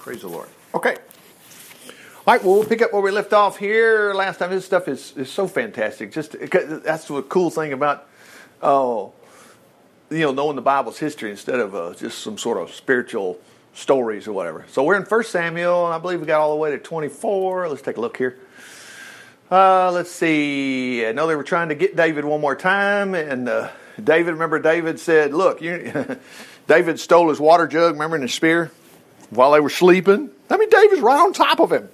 Praise the Lord. Okay. All right, well, we'll pick up where we left off here last time. This stuff is, is so fantastic. Just That's the cool thing about, oh, you know, knowing the Bible's history instead of uh, just some sort of spiritual stories or whatever. So we're in 1 Samuel, and I believe we got all the way to 24. Let's take a look here. Uh, let's see. I know they were trying to get David one more time, and uh, David, remember, David said, Look, you, David stole his water jug, remember, in his spear while they were sleeping. I mean, David's right on top of him.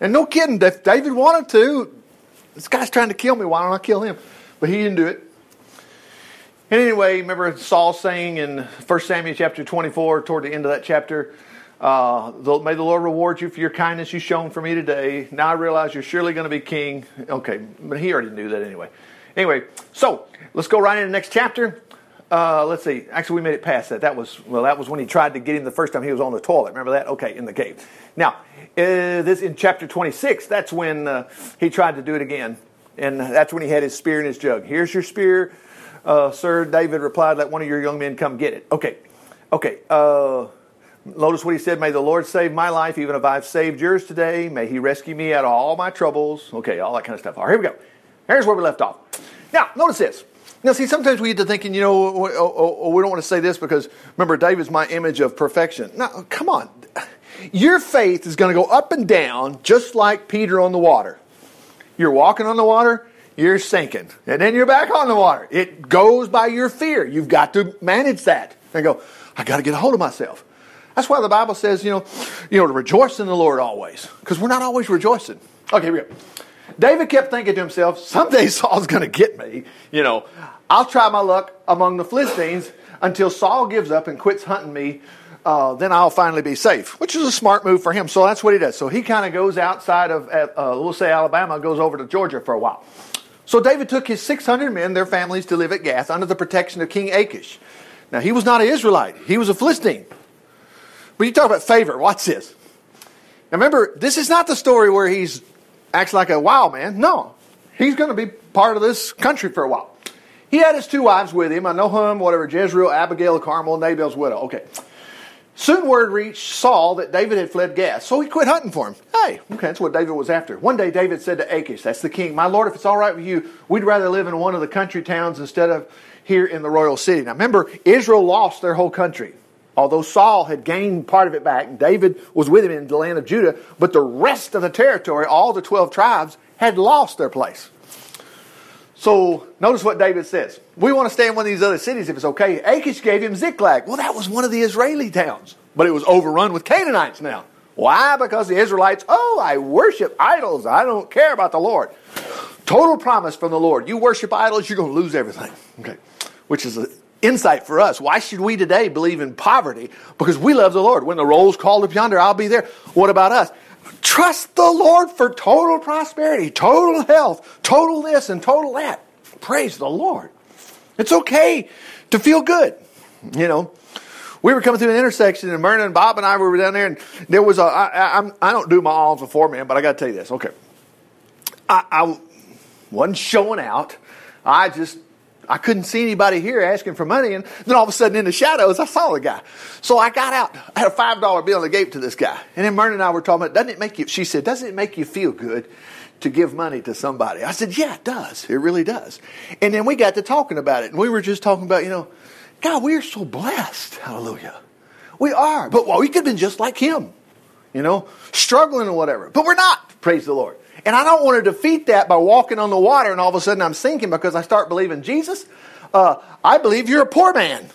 And no kidding, if David wanted to, this guy's trying to kill me, why don't I kill him? But he didn't do it. And anyway, remember Saul saying in 1 Samuel chapter 24, toward the end of that chapter, uh, may the Lord reward you for your kindness you've shown for me today. Now I realize you're surely going to be king. Okay, but he already knew that anyway. Anyway, so let's go right into the next chapter. Uh, let's see. Actually, we made it past that. That was well. That was when he tried to get him the first time he was on the toilet. Remember that? Okay, in the cave. Now, uh, this in chapter 26. That's when uh, he tried to do it again, and that's when he had his spear in his jug. Here's your spear, uh, sir. David replied, "Let one of your young men come get it." Okay, okay. Uh, notice what he said. May the Lord save my life, even if I've saved yours today. May He rescue me out of all my troubles. Okay, all that kind of stuff. All right, here we go. Here's where we left off. Now, notice this. Now, see, sometimes we get to thinking, you know, oh oh, oh, oh, oh, we don't want to say this because remember, David's my image of perfection. Now, come on. Your faith is going to go up and down just like Peter on the water. You're walking on the water, you're sinking, and then you're back on the water. It goes by your fear. You've got to manage that and go, I got to get a hold of myself. That's why the Bible says, you know, you know, to rejoice in the Lord always, because we're not always rejoicing. Okay, here we go. David kept thinking to himself, someday Saul's going to get me. You know, I'll try my luck among the Philistines until Saul gives up and quits hunting me. Uh, then I'll finally be safe, which is a smart move for him. So that's what he does. So he kind of goes outside of, uh, we'll say Alabama, goes over to Georgia for a while. So David took his 600 men, their families, to live at Gath under the protection of King Achish. Now, he was not an Israelite, he was a Philistine. But you talk about favor, watch this. Now, remember, this is not the story where he's acts like a wild man. No, he's going to be part of this country for a while. He had his two wives with him, Ahinoam, whatever, Jezreel, Abigail, Carmel, Nabal's widow. Okay. Soon word reached Saul that David had fled Gath, so he quit hunting for him. Hey, okay, that's what David was after. One day David said to Achish, that's the king, My lord, if it's all right with you, we'd rather live in one of the country towns instead of here in the royal city. Now remember, Israel lost their whole country. Although Saul had gained part of it back, David was with him in the land of Judah, but the rest of the territory, all the 12 tribes, had lost their place. So notice what David says. We want to stay in one of these other cities if it's okay. Achish gave him Ziklag. Well, that was one of the Israeli towns, but it was overrun with Canaanites now. Why? Because the Israelites, oh, I worship idols. I don't care about the Lord. Total promise from the Lord. You worship idols, you're going to lose everything. Okay. Which is a insight for us. Why should we today believe in poverty? Because we love the Lord. When the roll's called up yonder, I'll be there. What about us? Trust the Lord for total prosperity, total health, total this and total that. Praise the Lord. It's okay to feel good. You know, we were coming through an intersection and Myrna and Bob and I were down there and there was a, I, I, I don't do my alms before, man, but I got to tell you this. Okay. I, I wasn't showing out. I just I couldn't see anybody here asking for money. And then all of a sudden in the shadows, I saw the guy. So I got out. I had a $5 bill and I gave it to this guy. And then Myrna and I were talking about, doesn't it make you, she said, doesn't it make you feel good to give money to somebody? I said, yeah, it does. It really does. And then we got to talking about it. And we were just talking about, you know, God, we are so blessed. Hallelujah. We are. But well, we could have been just like him, you know, struggling or whatever. But we're not. Praise the Lord. And I don't want to defeat that by walking on the water and all of a sudden I'm sinking because I start believing Jesus. Uh, I believe you're a poor man.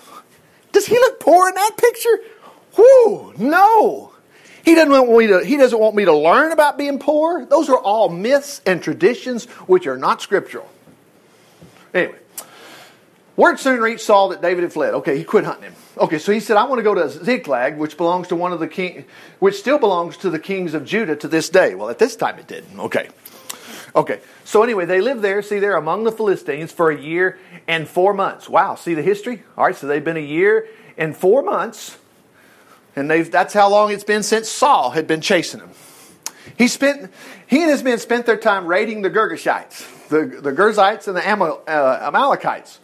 Does he look poor in that picture? Whoo, no. He doesn't want me to, he doesn't want me to learn about being poor. Those are all myths and traditions which are not scriptural. Anyway, word soon reached Saul that David had fled. Okay, he quit hunting him. Okay, so he said, I want to go to Ziklag, which belongs to one of the king, which still belongs to the kings of Judah to this day. Well, at this time it didn't. Okay. Okay. So anyway, they lived there, see, they're among the Philistines for a year and four months. Wow, see the history? All right, so they've been a year and four months, and they've, that's how long it's been since Saul had been chasing them. He spent, he and his men spent their time raiding the Girgashites, the, the Gerzites and the Amal, uh, Amalekites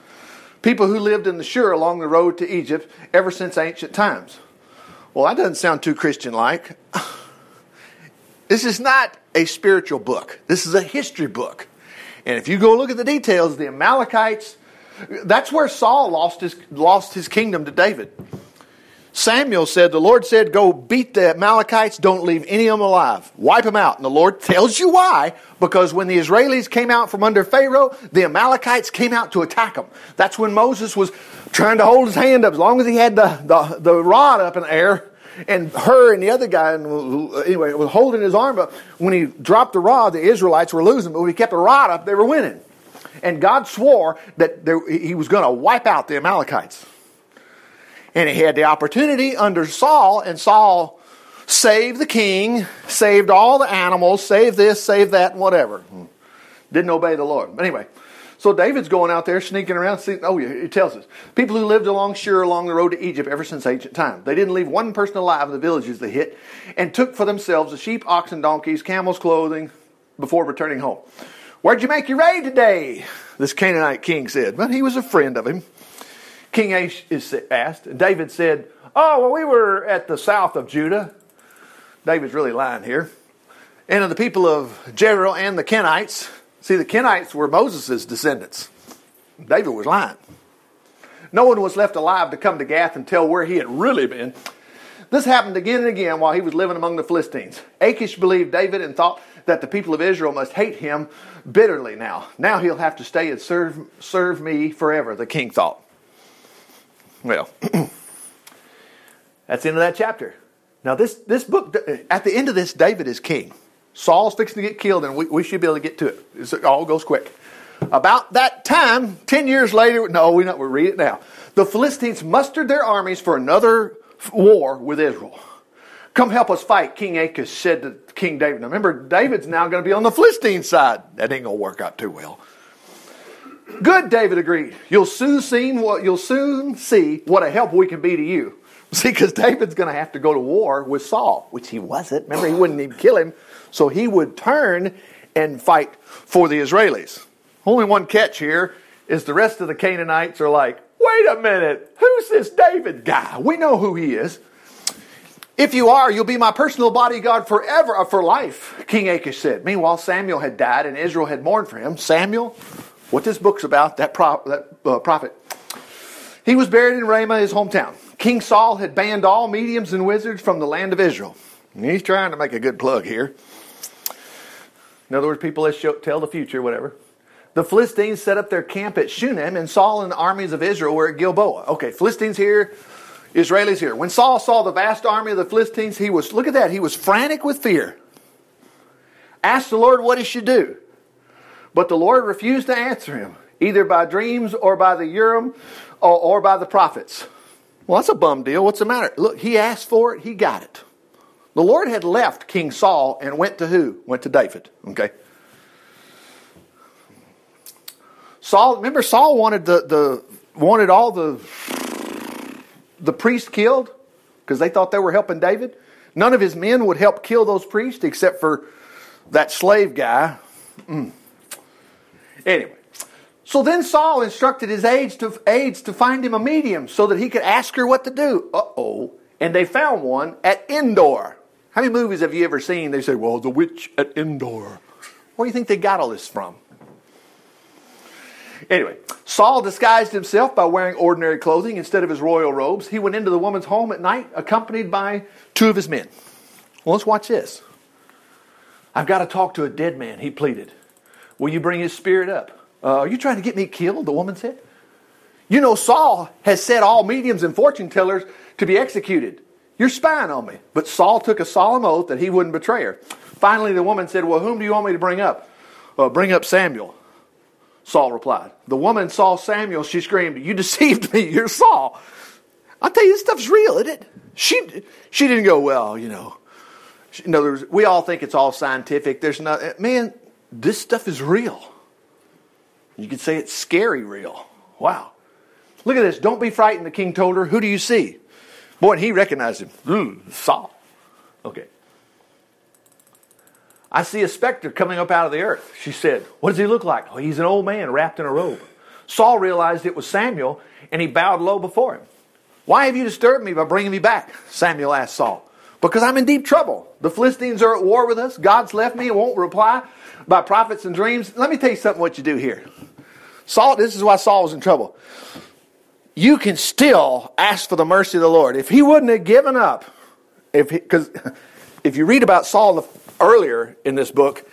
people who lived in the Shur along the road to Egypt ever since ancient times. Well, that doesn't sound too Christian like. This is not a spiritual book, this is a history book. And if you go look at the details, the Amalekites, that's where Saul lost his, lost his kingdom to David. Samuel said, The Lord said, Go beat the Amalekites, don't leave any of them alive. Wipe them out. And the Lord tells you why. Because when the Israelis came out from under Pharaoh, the Amalekites came out to attack them. That's when Moses was trying to hold his hand up. As long as he had the, the, the rod up in the air, and her and the other guy, anyway, was holding his arm up. When he dropped the rod, the Israelites were losing, but when he kept the rod up, they were winning. And God swore that there, he was going to wipe out the Amalekites. And he had the opportunity under Saul, and Saul saved the king, saved all the animals, saved this, saved that, and whatever. Hmm. Didn't obey the Lord. But anyway, so David's going out there sneaking around. See, oh, yeah, it tells us people who lived along Shur along the road to Egypt ever since ancient times. They didn't leave one person alive in the villages they hit, and took for themselves the sheep, oxen, donkeys, camels, clothing, before returning home. Where'd you make your raid today? This Canaanite king said. But he was a friend of him. King Achish asked, and David said, "Oh, well, we were at the south of Judah." David's really lying here. And of the people of Jericho and the Kenites, See, the Kenites were Moses' descendants. David was lying. No one was left alive to come to Gath and tell where he had really been. This happened again and again while he was living among the Philistines. Achish believed David and thought that the people of Israel must hate him bitterly now. Now he'll have to stay and serve, serve me forever, the king thought. Well, that's the end of that chapter. Now, this, this book, at the end of this, David is king. Saul's fixing to get killed, and we, we should be able to get to it. It all goes quick. About that time, 10 years later, no, we, not, we read it now. The Philistines mustered their armies for another war with Israel. Come help us fight, King Achish said to King David. Now remember, David's now going to be on the Philistine side. That ain't going to work out too well. Good, David agreed. You'll soon see what you'll soon see what a help we can be to you. See, because David's going to have to go to war with Saul, which he wasn't. Remember, he wouldn't even kill him. So he would turn and fight for the Israelis. Only one catch here is the rest of the Canaanites are like, wait a minute, who's this David guy? We know who he is. If you are, you'll be my personal bodyguard forever, uh, for life, King Achish said. Meanwhile, Samuel had died and Israel had mourned for him. Samuel, what this book's about, that, pro- that uh, prophet, he was buried in Ramah, his hometown. King Saul had banned all mediums and wizards from the land of Israel. And he's trying to make a good plug here. In other words, people that show, tell the future, whatever. The Philistines set up their camp at Shunem, and Saul and the armies of Israel were at Gilboa. Okay, Philistines here, Israelis here. When Saul saw the vast army of the Philistines, he was, look at that, he was frantic with fear. Asked the Lord what he should do. But the Lord refused to answer him, either by dreams or by the Urim or, or by the prophets. Well, that's a bum deal. What's the matter? Look, he asked for it, he got it. The Lord had left King Saul and went to who? Went to David. Okay. Saul, remember Saul wanted the, the wanted all the the priests killed because they thought they were helping David. None of his men would help kill those priests except for that slave guy. Mm. Anyway, so then Saul instructed his aides to, aides to find him a medium so that he could ask her what to do. Uh oh. And they found one at Endor. How many movies have you ever seen? They say, well, the witch at Endor. Where do you think they got all this from? Anyway, Saul disguised himself by wearing ordinary clothing instead of his royal robes. He went into the woman's home at night, accompanied by two of his men. Well, let's watch this. I've got to talk to a dead man, he pleaded. Will you bring his spirit up? Uh, are you trying to get me killed? The woman said. You know, Saul has set all mediums and fortune tellers to be executed. You're spying on me. But Saul took a solemn oath that he wouldn't betray her. Finally, the woman said, Well, whom do you want me to bring up? Uh, bring up Samuel. Saul replied. The woman saw Samuel. She screamed, You deceived me. You're Saul. I'll tell you, this stuff's real, isn't it? She, she didn't go, Well, you know. In other words, we all think it's all scientific. There's not, man, this stuff is real. You could say it's scary real. Wow. Look at this. Don't be frightened, the king told her. Who do you see? Boy, and he recognized him. Ooh, Saul. Okay. I see a specter coming up out of the earth. She said, What does he look like? Oh, he's an old man wrapped in a robe. Saul realized it was Samuel, and he bowed low before him. Why have you disturbed me by bringing me back? Samuel asked Saul. Because I'm in deep trouble. The Philistines are at war with us. God's left me and won't reply by prophets and dreams. Let me tell you something what you do here. Saul, this is why Saul was in trouble. You can still ask for the mercy of the Lord. If he wouldn't have given up, if because if you read about Saul earlier in this book,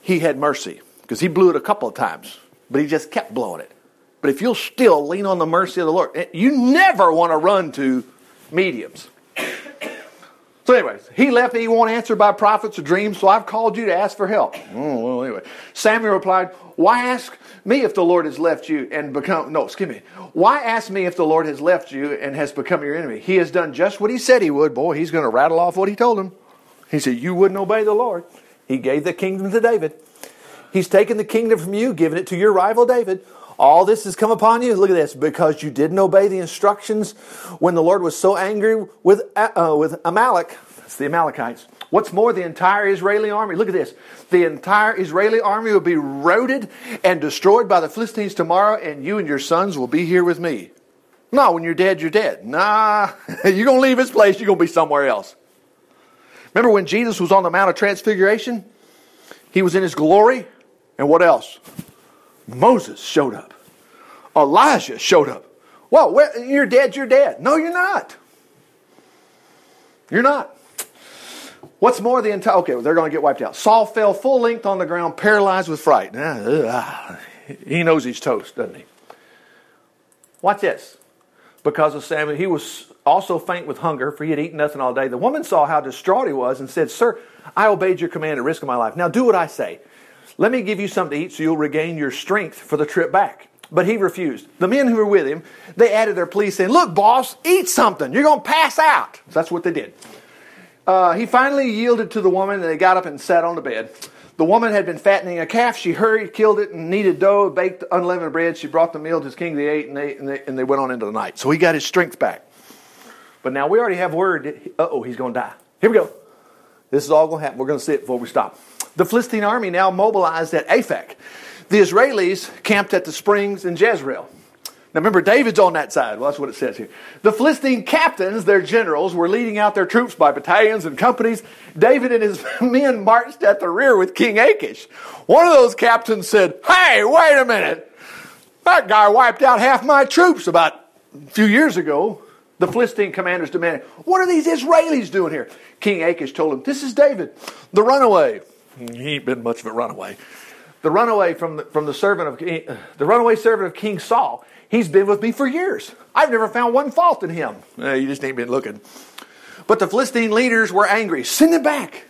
he had mercy because he blew it a couple of times, but he just kept blowing it. But if you'll still lean on the mercy of the Lord, eh, you never want to run to mediums. So, anyways, he left. He won't answer by prophets or dreams, so I've called you to ask for help. Oh, well, anyway. Samuel replied, Why ask me if the Lord has left you and become, no, excuse me. Why ask me if the Lord has left you and has become your enemy? He has done just what he said he would. Boy, he's going to rattle off what he told him. He said, You wouldn't obey the Lord. He gave the kingdom to David. He's taken the kingdom from you, given it to your rival David. All this has come upon you. Look at this. Because you didn't obey the instructions when the Lord was so angry with, uh, with Amalek. That's the Amalekites. What's more, the entire Israeli army, look at this. The entire Israeli army will be routed and destroyed by the Philistines tomorrow, and you and your sons will be here with me. No, when you're dead, you're dead. Nah, you're going to leave this place, you're going to be somewhere else. Remember when Jesus was on the Mount of Transfiguration? He was in his glory. And what else? Moses showed up. Elijah showed up. Well, you're dead, you're dead. No, you're not. You're not. What's more, the entire, okay, well, they're going to get wiped out. Saul fell full length on the ground, paralyzed with fright. Ah. He knows he's toast, doesn't he? Watch this. Because of Samuel, he was also faint with hunger, for he had eaten nothing all day. The woman saw how distraught he was and said, Sir, I obeyed your command at risk of my life. Now do what I say. Let me give you something to eat so you'll regain your strength for the trip back. But he refused. The men who were with him, they added their plea saying, Look, boss, eat something. You're going to pass out. So that's what they did. Uh, he finally yielded to the woman and they got up and sat on the bed. The woman had been fattening a calf. She hurried, killed it, and kneaded dough, baked unleavened bread. She brought the meal to his king. They ate and they, and they, and they went on into the night. So he got his strength back. But now we already have word uh oh, he's going to die. Here we go. This is all going to happen. We're going to see it before we stop. The Philistine army now mobilized at Aphek. The Israelis camped at the springs in Jezreel. Now remember, David's on that side. Well, that's what it says here. The Philistine captains, their generals, were leading out their troops by battalions and companies. David and his men marched at the rear with King Achish. One of those captains said, Hey, wait a minute. That guy wiped out half my troops about a few years ago. The Philistine commanders demanded, What are these Israelis doing here? King Achish told him, This is David, the runaway he ain't been much of a runaway. The runaway from the, from the servant of the runaway servant of King Saul. He's been with me for years. I've never found one fault in him. Eh, you just ain't been looking. But the Philistine leaders were angry. Send him back.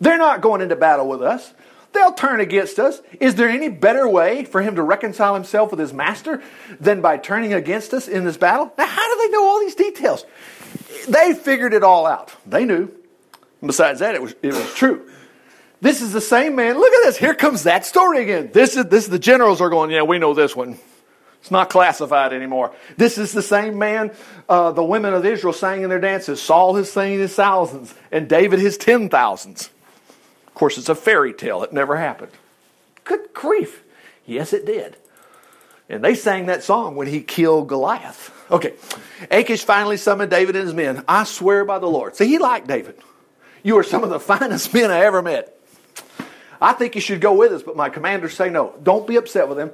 They're not going into battle with us. They'll turn against us. Is there any better way for him to reconcile himself with his master than by turning against us in this battle? Now, how do they know all these details? They figured it all out. They knew. Besides that, it was, it was true. This is the same man. Look at this. Here comes that story again. This is this the generals are going, yeah, we know this one. It's not classified anymore. This is the same man uh, the women of Israel sang in their dances. Saul has slain his thousands, and David his ten thousands. Of course, it's a fairy tale. It never happened. Good grief. Yes, it did. And they sang that song when he killed Goliath. Okay. Achish finally summoned David and his men. I swear by the Lord. See, he liked David. You are some of the finest men I ever met. I think you should go with us, but my commanders say no. Don't be upset with him,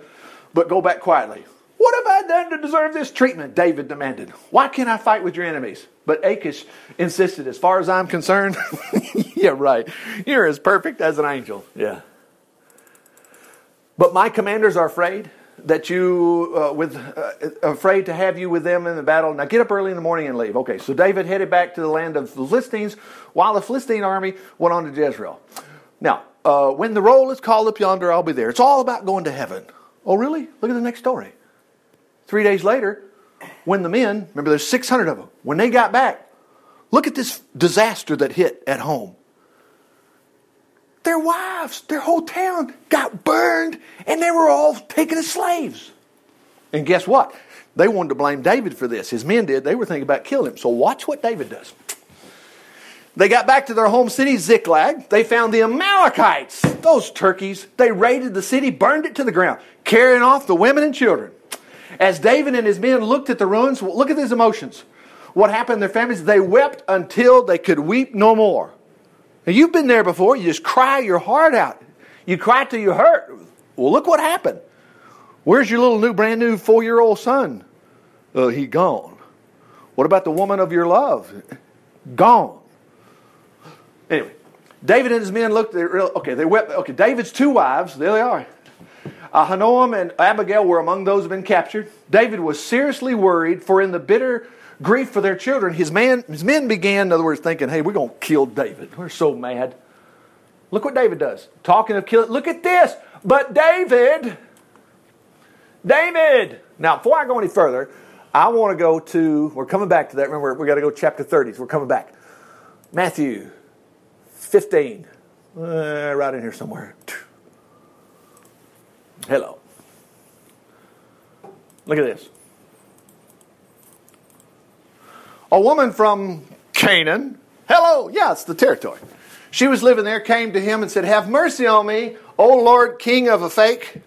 but go back quietly. What have I done to deserve this treatment? David demanded. Why can't I fight with your enemies? But Achish insisted, as far as I'm concerned, yeah, right. You're as perfect as an angel. Yeah. But my commanders are afraid that you, uh, with, uh, afraid to have you with them in the battle. Now get up early in the morning and leave. Okay, so David headed back to the land of the Philistines while the Philistine army went on to Jezreel. Now, uh, when the roll is called up yonder, I'll be there. It's all about going to heaven. Oh, really? Look at the next story. Three days later, when the men, remember there's 600 of them, when they got back, look at this disaster that hit at home. Their wives, their whole town got burned, and they were all taken as slaves. And guess what? They wanted to blame David for this. His men did. They were thinking about killing him. So watch what David does. They got back to their home city, Ziklag. They found the Amalekites, those turkeys. They raided the city, burned it to the ground, carrying off the women and children. As David and his men looked at the ruins, look at these emotions. what happened in their families? They wept until they could weep no more. Now, you've been there before. You just cry your heart out. You cry till you hurt. Well, look what happened. Where's your little new, brand new four year old son? Uh, he gone. What about the woman of your love? Gone. Anyway, David and his men looked. Okay, they wept. Okay, David's two wives. There they are. Ahinoam and Abigail were among those who had been captured. David was seriously worried, for in the bitter grief for their children, his, man, his men began, in other words, thinking, hey, we're going to kill David. We're so mad. Look what David does. Talking of killing, look at this. But David, David. Now, before I go any further, I want to go to, we're coming back to that. Remember, we got to go chapter 30, so we're coming back. Matthew 15, uh, right in here somewhere. Hello. Look at this. A woman from Canaan. Hello. Yeah, it's the territory. She was living there, came to him and said, Have mercy on me, O Lord, king of a fake.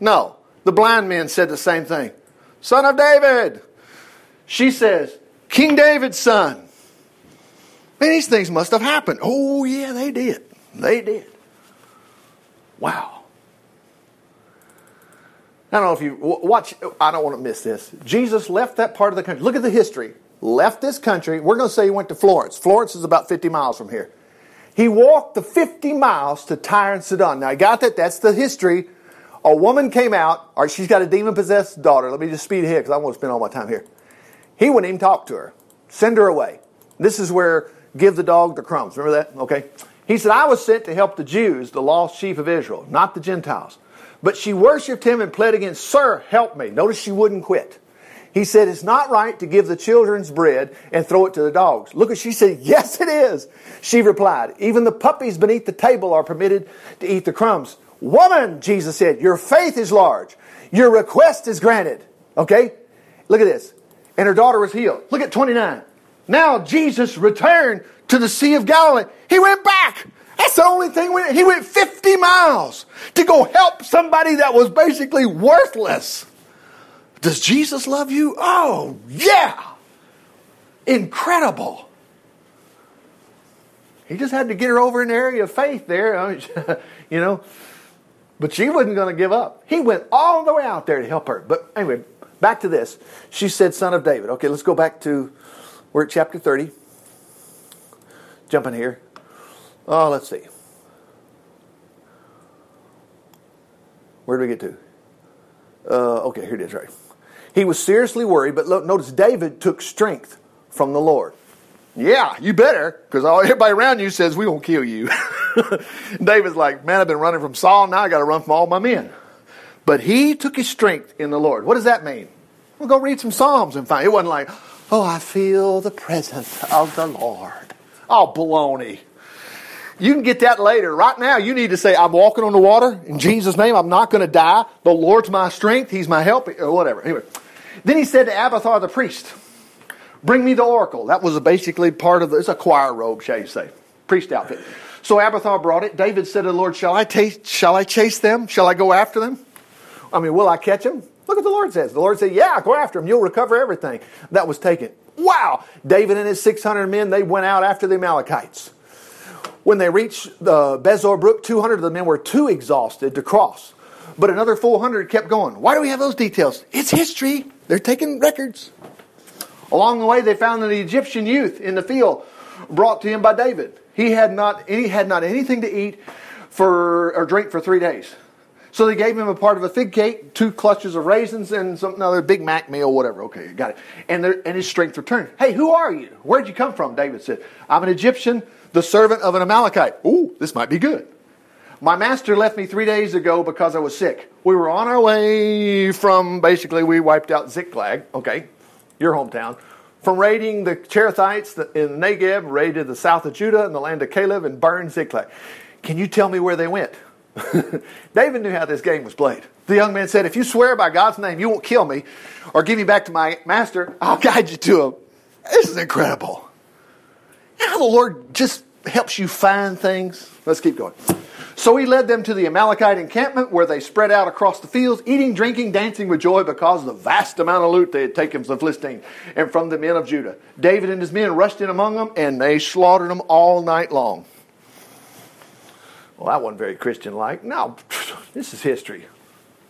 No. The blind men said the same thing. Son of David. She says, King David's son. Man, these things must have happened. Oh, yeah, they did. They did. Wow. I don't know if you watch, I don't want to miss this. Jesus left that part of the country. Look at the history. Left this country. We're going to say he went to Florence. Florence is about 50 miles from here. He walked the 50 miles to Tyre and Sidon. Now, I got that. That's the history. A woman came out, or she's got a demon possessed daughter. Let me just speed ahead because I want to spend all my time here. He wouldn't even talk to her, send her away. This is where give the dog the crumbs. Remember that? Okay. He said, I was sent to help the Jews, the lost sheep of Israel, not the Gentiles. But she worshiped him and pled against, Sir, help me. Notice she wouldn't quit. He said, It's not right to give the children's bread and throw it to the dogs. Look at she said, Yes, it is. She replied, Even the puppies beneath the table are permitted to eat the crumbs. Woman, Jesus said, Your faith is large. Your request is granted. Okay? Look at this. And her daughter was healed. Look at 29. Now Jesus returned to the Sea of Galilee. He went back. That's the only thing. We, he went 50 miles to go help somebody that was basically worthless. Does Jesus love you? Oh, yeah. Incredible. He just had to get her over an area of faith there, you know. But she wasn't going to give up. He went all the way out there to help her. But anyway, back to this. She said, Son of David. Okay, let's go back to, we're at chapter 30. Jumping here. Oh, let's see. Where do we get to? Uh, okay, here it is, right. He was seriously worried, but look, notice David took strength from the Lord. Yeah, you better, because everybody around you says, we won't kill you. David's like, man, I've been running from Saul, now I got to run from all my men. But he took his strength in the Lord. What does that mean? We'll go read some Psalms and find. It wasn't like, oh, I feel the presence of the Lord. Oh, baloney. You can get that later. Right now, you need to say, I'm walking on the water in Jesus' name. I'm not going to die. The Lord's my strength. He's my help, or whatever. Anyway. Then he said to Abiathar the priest, Bring me the oracle. That was basically part of the, it's a choir robe, shall you say, priest outfit. So Abiathar brought it. David said to the Lord, Shall I, taste, shall I chase them? Shall I go after them? I mean, will I catch them? Look what the Lord says. The Lord said, Yeah, go after them. You'll recover everything that was taken. Wow! David and his 600 men, they went out after the Amalekites. When they reached the Besor Brook, 200 of the men were too exhausted to cross. But another 400 kept going. Why do we have those details? It's history. They're taking records. Along the way, they found an Egyptian youth in the field brought to him by David. He had not, he had not anything to eat for, or drink for three days. So they gave him a part of a fig cake, two clutches of raisins, and some another Big Mac meal, whatever. Okay, got it. And, and his strength returned. Hey, who are you? Where'd you come from? David said, I'm an Egyptian the servant of an Amalekite. Ooh, this might be good. My master left me three days ago because I was sick. We were on our way from basically, we wiped out Ziklag, okay, your hometown, from raiding the Cherethites in the Negev, raided the south of Judah and the land of Caleb, and burned Ziklag. Can you tell me where they went? David knew how this game was played. The young man said, If you swear by God's name you won't kill me or give me back to my master, I'll guide you to him. This is incredible. how the Lord just helps you find things. Let's keep going. So he led them to the Amalekite encampment where they spread out across the fields, eating, drinking, dancing with joy because of the vast amount of loot they had taken from the Philistines and from the men of Judah. David and his men rushed in among them and they slaughtered them all night long. Well, that wasn't very Christian like. No, this is history.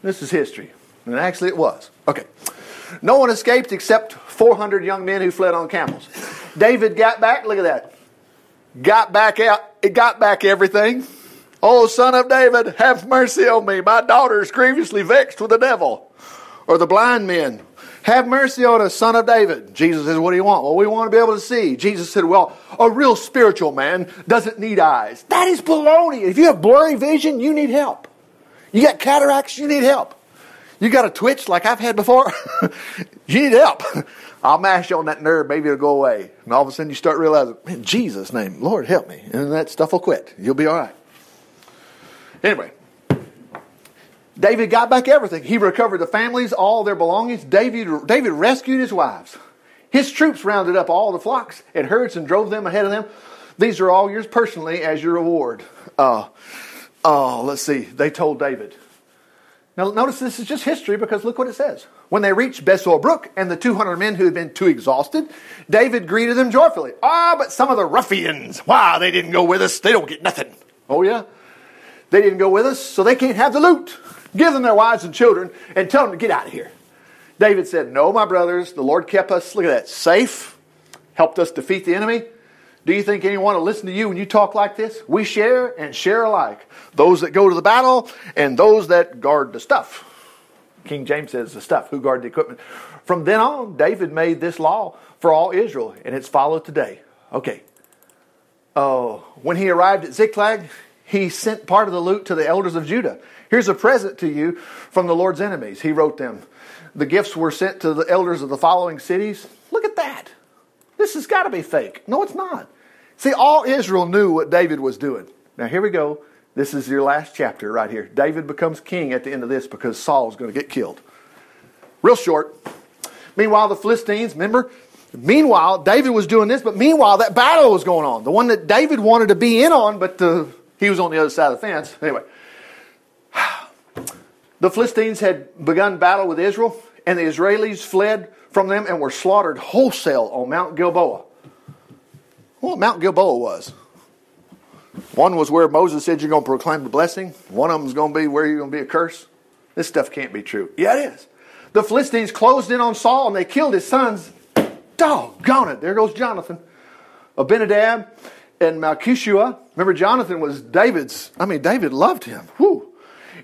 This is history. And actually, it was. Okay. No one escaped except 400 young men who fled on camels. David got back. Look at that. Got back out. It got back everything. Oh, son of David, have mercy on me. My daughter is grievously vexed with the devil. Or the blind men. Have mercy on us, son of David. Jesus says, What do you want? Well, we want to be able to see. Jesus said, Well, a real spiritual man doesn't need eyes. That is baloney. If you have blurry vision, you need help. You got cataracts, you need help. You got a twitch like I've had before, you need help. I'll mash you on that nerve, maybe it'll go away. And all of a sudden you start realizing, in Jesus' name, Lord help me. And that stuff will quit. You'll be all right. Anyway, David got back everything. He recovered the families, all their belongings. David, David rescued his wives. His troops rounded up all the flocks and herds and drove them ahead of them. These are all yours personally as your reward. Uh, oh, let's see. They told David. Now, notice this is just history because look what it says. When they reached Besor Brook and the 200 men who had been too exhausted, David greeted them joyfully. Ah, but some of the ruffians, why, they didn't go with us. They don't get nothing. Oh, yeah? They didn't go with us, so they can't have the loot. Give them their wives and children and tell them to get out of here. David said, No, my brothers, the Lord kept us, look at that, safe, helped us defeat the enemy. Do you think anyone will listen to you when you talk like this? We share and share alike. Those that go to the battle and those that guard the stuff. King James says the stuff, who guard the equipment. From then on, David made this law for all Israel, and it's followed today. Okay. Oh, when he arrived at Ziklag, he sent part of the loot to the elders of Judah. Here's a present to you from the Lord's enemies. He wrote them. The gifts were sent to the elders of the following cities. Look at that. This has got to be fake. No, it's not. See, all Israel knew what David was doing. Now, here we go. This is your last chapter right here. David becomes king at the end of this because Saul is going to get killed. Real short. Meanwhile, the Philistines, remember? Meanwhile, David was doing this, but meanwhile, that battle was going on. The one that David wanted to be in on, but the, he was on the other side of the fence. Anyway, the Philistines had begun battle with Israel, and the Israelis fled from them and were slaughtered wholesale on Mount Gilboa Well, Mount Gilboa was. One was where Moses said you're going to proclaim the blessing. One of them is going to be where you're going to be a curse. This stuff can't be true. Yeah, it is. The Philistines closed in on Saul and they killed his sons. Doggone it. There goes Jonathan. Abinadab and Malchishua. Remember, Jonathan was David's. I mean, David loved him. Whew.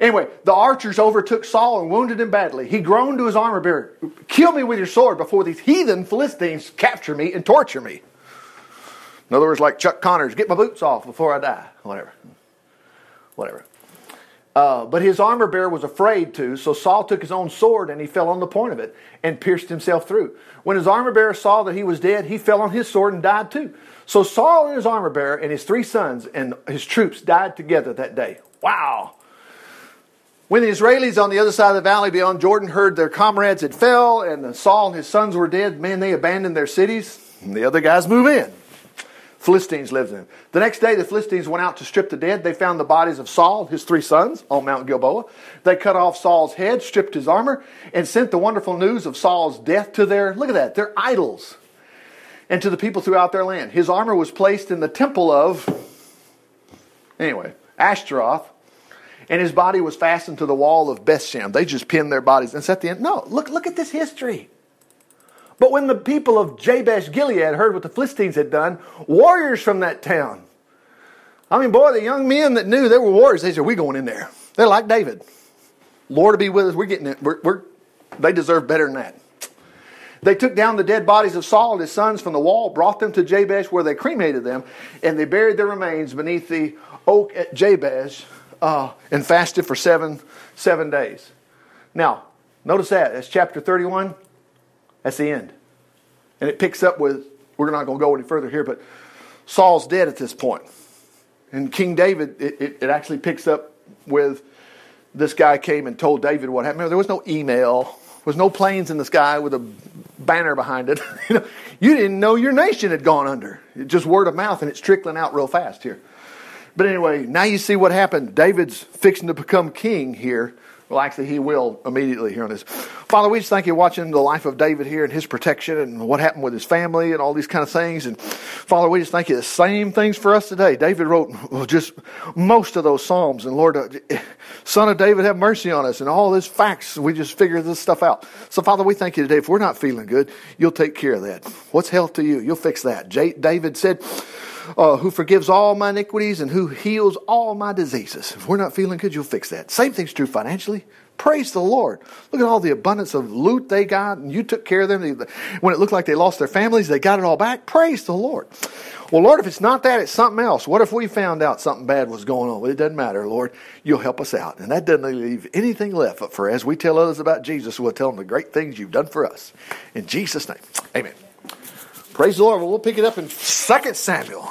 Anyway, the archers overtook Saul and wounded him badly. He groaned to his armor bearer, Kill me with your sword before these heathen Philistines capture me and torture me. In other words, like Chuck Connors, get my boots off before I die. Whatever. Whatever. Uh, but his armor bearer was afraid to, so Saul took his own sword and he fell on the point of it and pierced himself through. When his armor bearer saw that he was dead, he fell on his sword and died too. So Saul and his armor bearer and his three sons and his troops died together that day. Wow. When the Israelis on the other side of the valley beyond Jordan heard their comrades had fell and Saul and his sons were dead, man, they abandoned their cities and the other guys move in. Philistines lived in. The next day, the Philistines went out to strip the dead. They found the bodies of Saul, his three sons, on Mount Gilboa. They cut off Saul's head, stripped his armor, and sent the wonderful news of Saul's death to their, look at that, their idols, and to the people throughout their land. His armor was placed in the temple of, anyway, Ashtaroth, and his body was fastened to the wall of Bethshem. They just pinned their bodies and set the end. No, look, look at this history. But when the people of Jabesh Gilead heard what the Philistines had done, warriors from that town, I mean, boy, the young men that knew they were warriors, they said, We're going in there. They're like David. Lord to be with us. We're getting it. We're, we're, they deserve better than that. They took down the dead bodies of Saul and his sons from the wall, brought them to Jabesh, where they cremated them, and they buried their remains beneath the oak at Jabesh uh, and fasted for seven, seven days. Now, notice that. That's chapter 31. That's the end. And it picks up with, we're not going to go any further here, but Saul's dead at this point. And King David, it, it, it actually picks up with this guy came and told David what happened. Remember, There was no email, there was no planes in the sky with a banner behind it. you, know, you didn't know your nation had gone under. Just word of mouth, and it's trickling out real fast here. But anyway, now you see what happened. David's fixing to become king here. Well, actually, he will immediately here on this. Father, we just thank you watching the life of David here and his protection and what happened with his family and all these kind of things. And Father, we just thank you the same things for us today. David wrote just most of those Psalms. And Lord, uh, Son of David, have mercy on us. And all these facts, we just figure this stuff out. So, Father, we thank you today. If we're not feeling good, you'll take care of that. What's health to you? You'll fix that. David said, uh, who forgives all my iniquities and who heals all my diseases. If we're not feeling good, you'll fix that. Same thing's true financially. Praise the Lord. Look at all the abundance of loot they got, and you took care of them. When it looked like they lost their families, they got it all back. Praise the Lord. Well, Lord, if it's not that, it's something else. What if we found out something bad was going on? Well, it doesn't matter, Lord. You'll help us out. And that doesn't leave anything left. But for as we tell others about Jesus, we'll tell them the great things you've done for us. In Jesus' name, amen. Praise the Lord. Well, we'll pick it up in 2 Samuel.